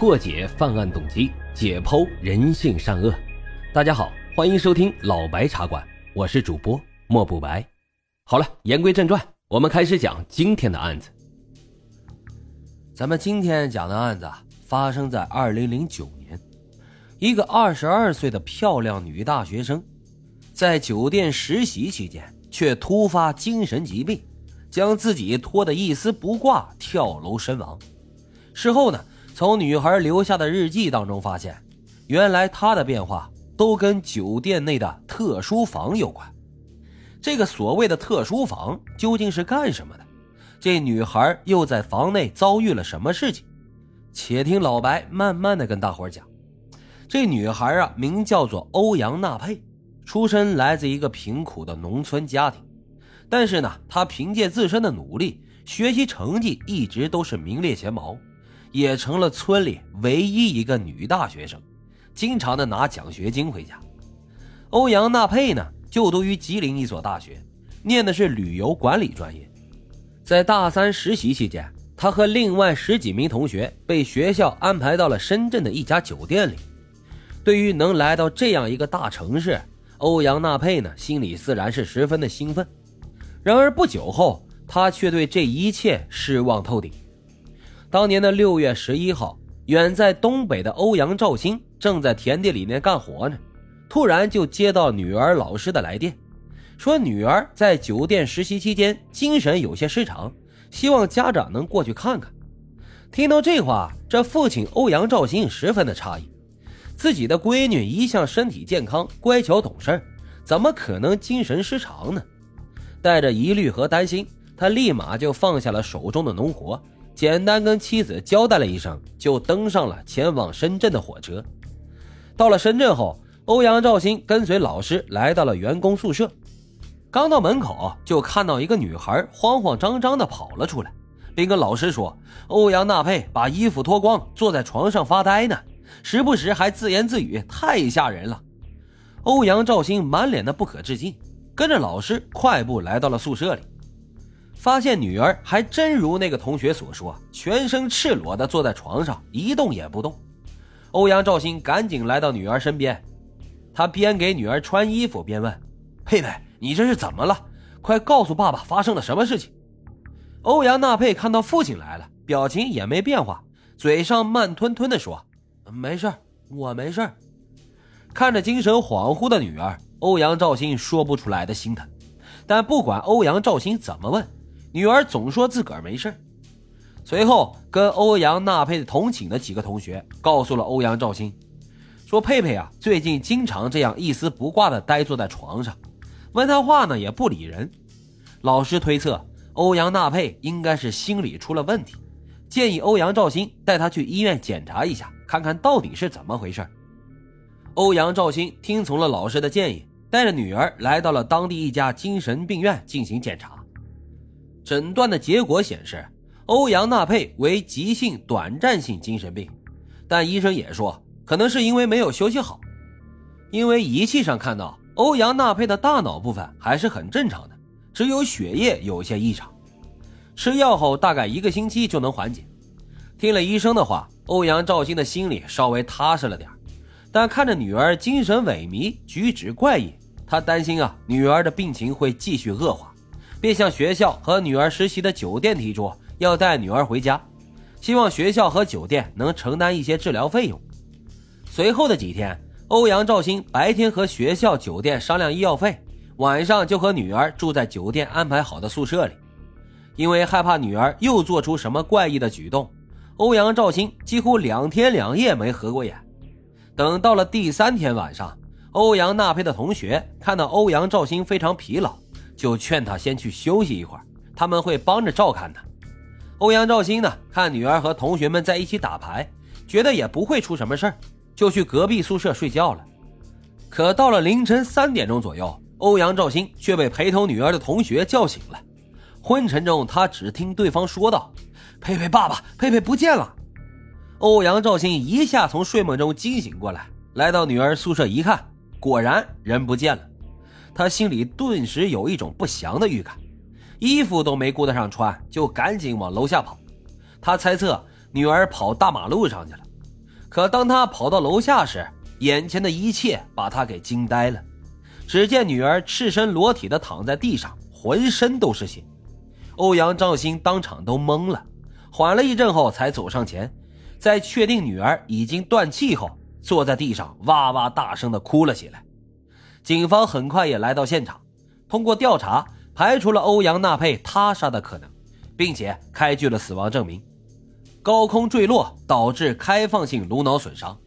破解犯案动机，解剖人性善恶。大家好，欢迎收听老白茶馆，我是主播莫不白。好了，言归正传，我们开始讲今天的案子。咱们今天讲的案子发生在二零零九年，一个二十二岁的漂亮女大学生，在酒店实习期间却突发精神疾病，将自己拖得一丝不挂，跳楼身亡。事后呢？从女孩留下的日记当中发现，原来她的变化都跟酒店内的特殊房有关。这个所谓的特殊房究竟是干什么的？这女孩又在房内遭遇了什么事情？且听老白慢慢的跟大伙讲。这女孩啊，名叫做欧阳娜佩，出身来自一个贫苦的农村家庭，但是呢，她凭借自身的努力，学习成绩一直都是名列前茅。也成了村里唯一一个女大学生，经常的拿奖学金回家。欧阳娜佩呢，就读于吉林一所大学，念的是旅游管理专业。在大三实习期间，她和另外十几名同学被学校安排到了深圳的一家酒店里。对于能来到这样一个大城市，欧阳娜佩呢，心里自然是十分的兴奋。然而不久后，她却对这一切失望透顶。当年的六月十一号，远在东北的欧阳兆兴正在田地里面干活呢，突然就接到女儿老师的来电，说女儿在酒店实习期间精神有些失常，希望家长能过去看看。听到这话，这父亲欧阳兆兴十分的诧异，自己的闺女一向身体健康、乖巧懂事，怎么可能精神失常呢？带着疑虑和担心，他立马就放下了手中的农活。简单跟妻子交代了一声，就登上了前往深圳的火车。到了深圳后，欧阳兆新跟随老师来到了员工宿舍。刚到门口，就看到一个女孩慌慌张张地跑了出来，并跟老师说：“欧阳娜佩把衣服脱光，坐在床上发呆呢，时不时还自言自语，太吓人了。”欧阳兆新满脸的不可置信，跟着老师快步来到了宿舍里。发现女儿还真如那个同学所说，全身赤裸的坐在床上，一动也不动。欧阳兆新赶紧来到女儿身边，他边给女儿穿衣服边问：“佩佩，你这是怎么了？快告诉爸爸发生了什么事情。”欧阳娜佩看到父亲来了，表情也没变化，嘴上慢吞吞的说：“没事我没事看着精神恍惚的女儿，欧阳兆新说不出来的心疼。但不管欧阳兆新怎么问，女儿总说自个儿没事随后跟欧阳娜佩同寝的几个同学告诉了欧阳兆新，说佩佩啊最近经常这样一丝不挂的呆坐在床上，问他话呢也不理人。老师推测欧阳娜佩应该是心理出了问题，建议欧阳兆新带他去医院检查一下，看看到底是怎么回事。欧阳兆新听从了老师的建议，带着女儿来到了当地一家精神病院进行检查。诊断的结果显示，欧阳娜佩为急性短暂性精神病，但医生也说可能是因为没有休息好。因为仪器上看到欧阳娜佩的大脑部分还是很正常的，只有血液有些异常。吃药后大概一个星期就能缓解。听了医生的话，欧阳兆新的心里稍微踏实了点但看着女儿精神萎靡、举止怪异，他担心啊女儿的病情会继续恶化。便向学校和女儿实习的酒店提出要带女儿回家，希望学校和酒店能承担一些治疗费用。随后的几天，欧阳兆新白天和学校、酒店商量医药费，晚上就和女儿住在酒店安排好的宿舍里。因为害怕女儿又做出什么怪异的举动，欧阳兆新几乎两天两夜没合过眼。等到了第三天晚上，欧阳娜佩的同学看到欧阳兆新非常疲劳。就劝他先去休息一会儿，他们会帮着照看他。欧阳兆新呢，看女儿和同学们在一起打牌，觉得也不会出什么事儿，就去隔壁宿舍睡觉了。可到了凌晨三点钟左右，欧阳兆新却被陪同女儿的同学叫醒了。昏沉中，他只听对方说道：“佩佩爸爸，佩佩不见了。”欧阳兆新一下从睡梦中惊醒过来，来到女儿宿舍一看，果然人不见了。他心里顿时有一种不祥的预感，衣服都没顾得上穿，就赶紧往楼下跑。他猜测女儿跑大马路上去了。可当他跑到楼下时，眼前的一切把他给惊呆了。只见女儿赤身裸体的躺在地上，浑身都是血。欧阳兆兴当场都懵了，缓了一阵后才走上前，在确定女儿已经断气后，坐在地上哇哇大声的哭了起来。警方很快也来到现场，通过调查排除了欧阳娜佩他杀的可能，并且开具了死亡证明。高空坠落导致开放性颅脑损伤，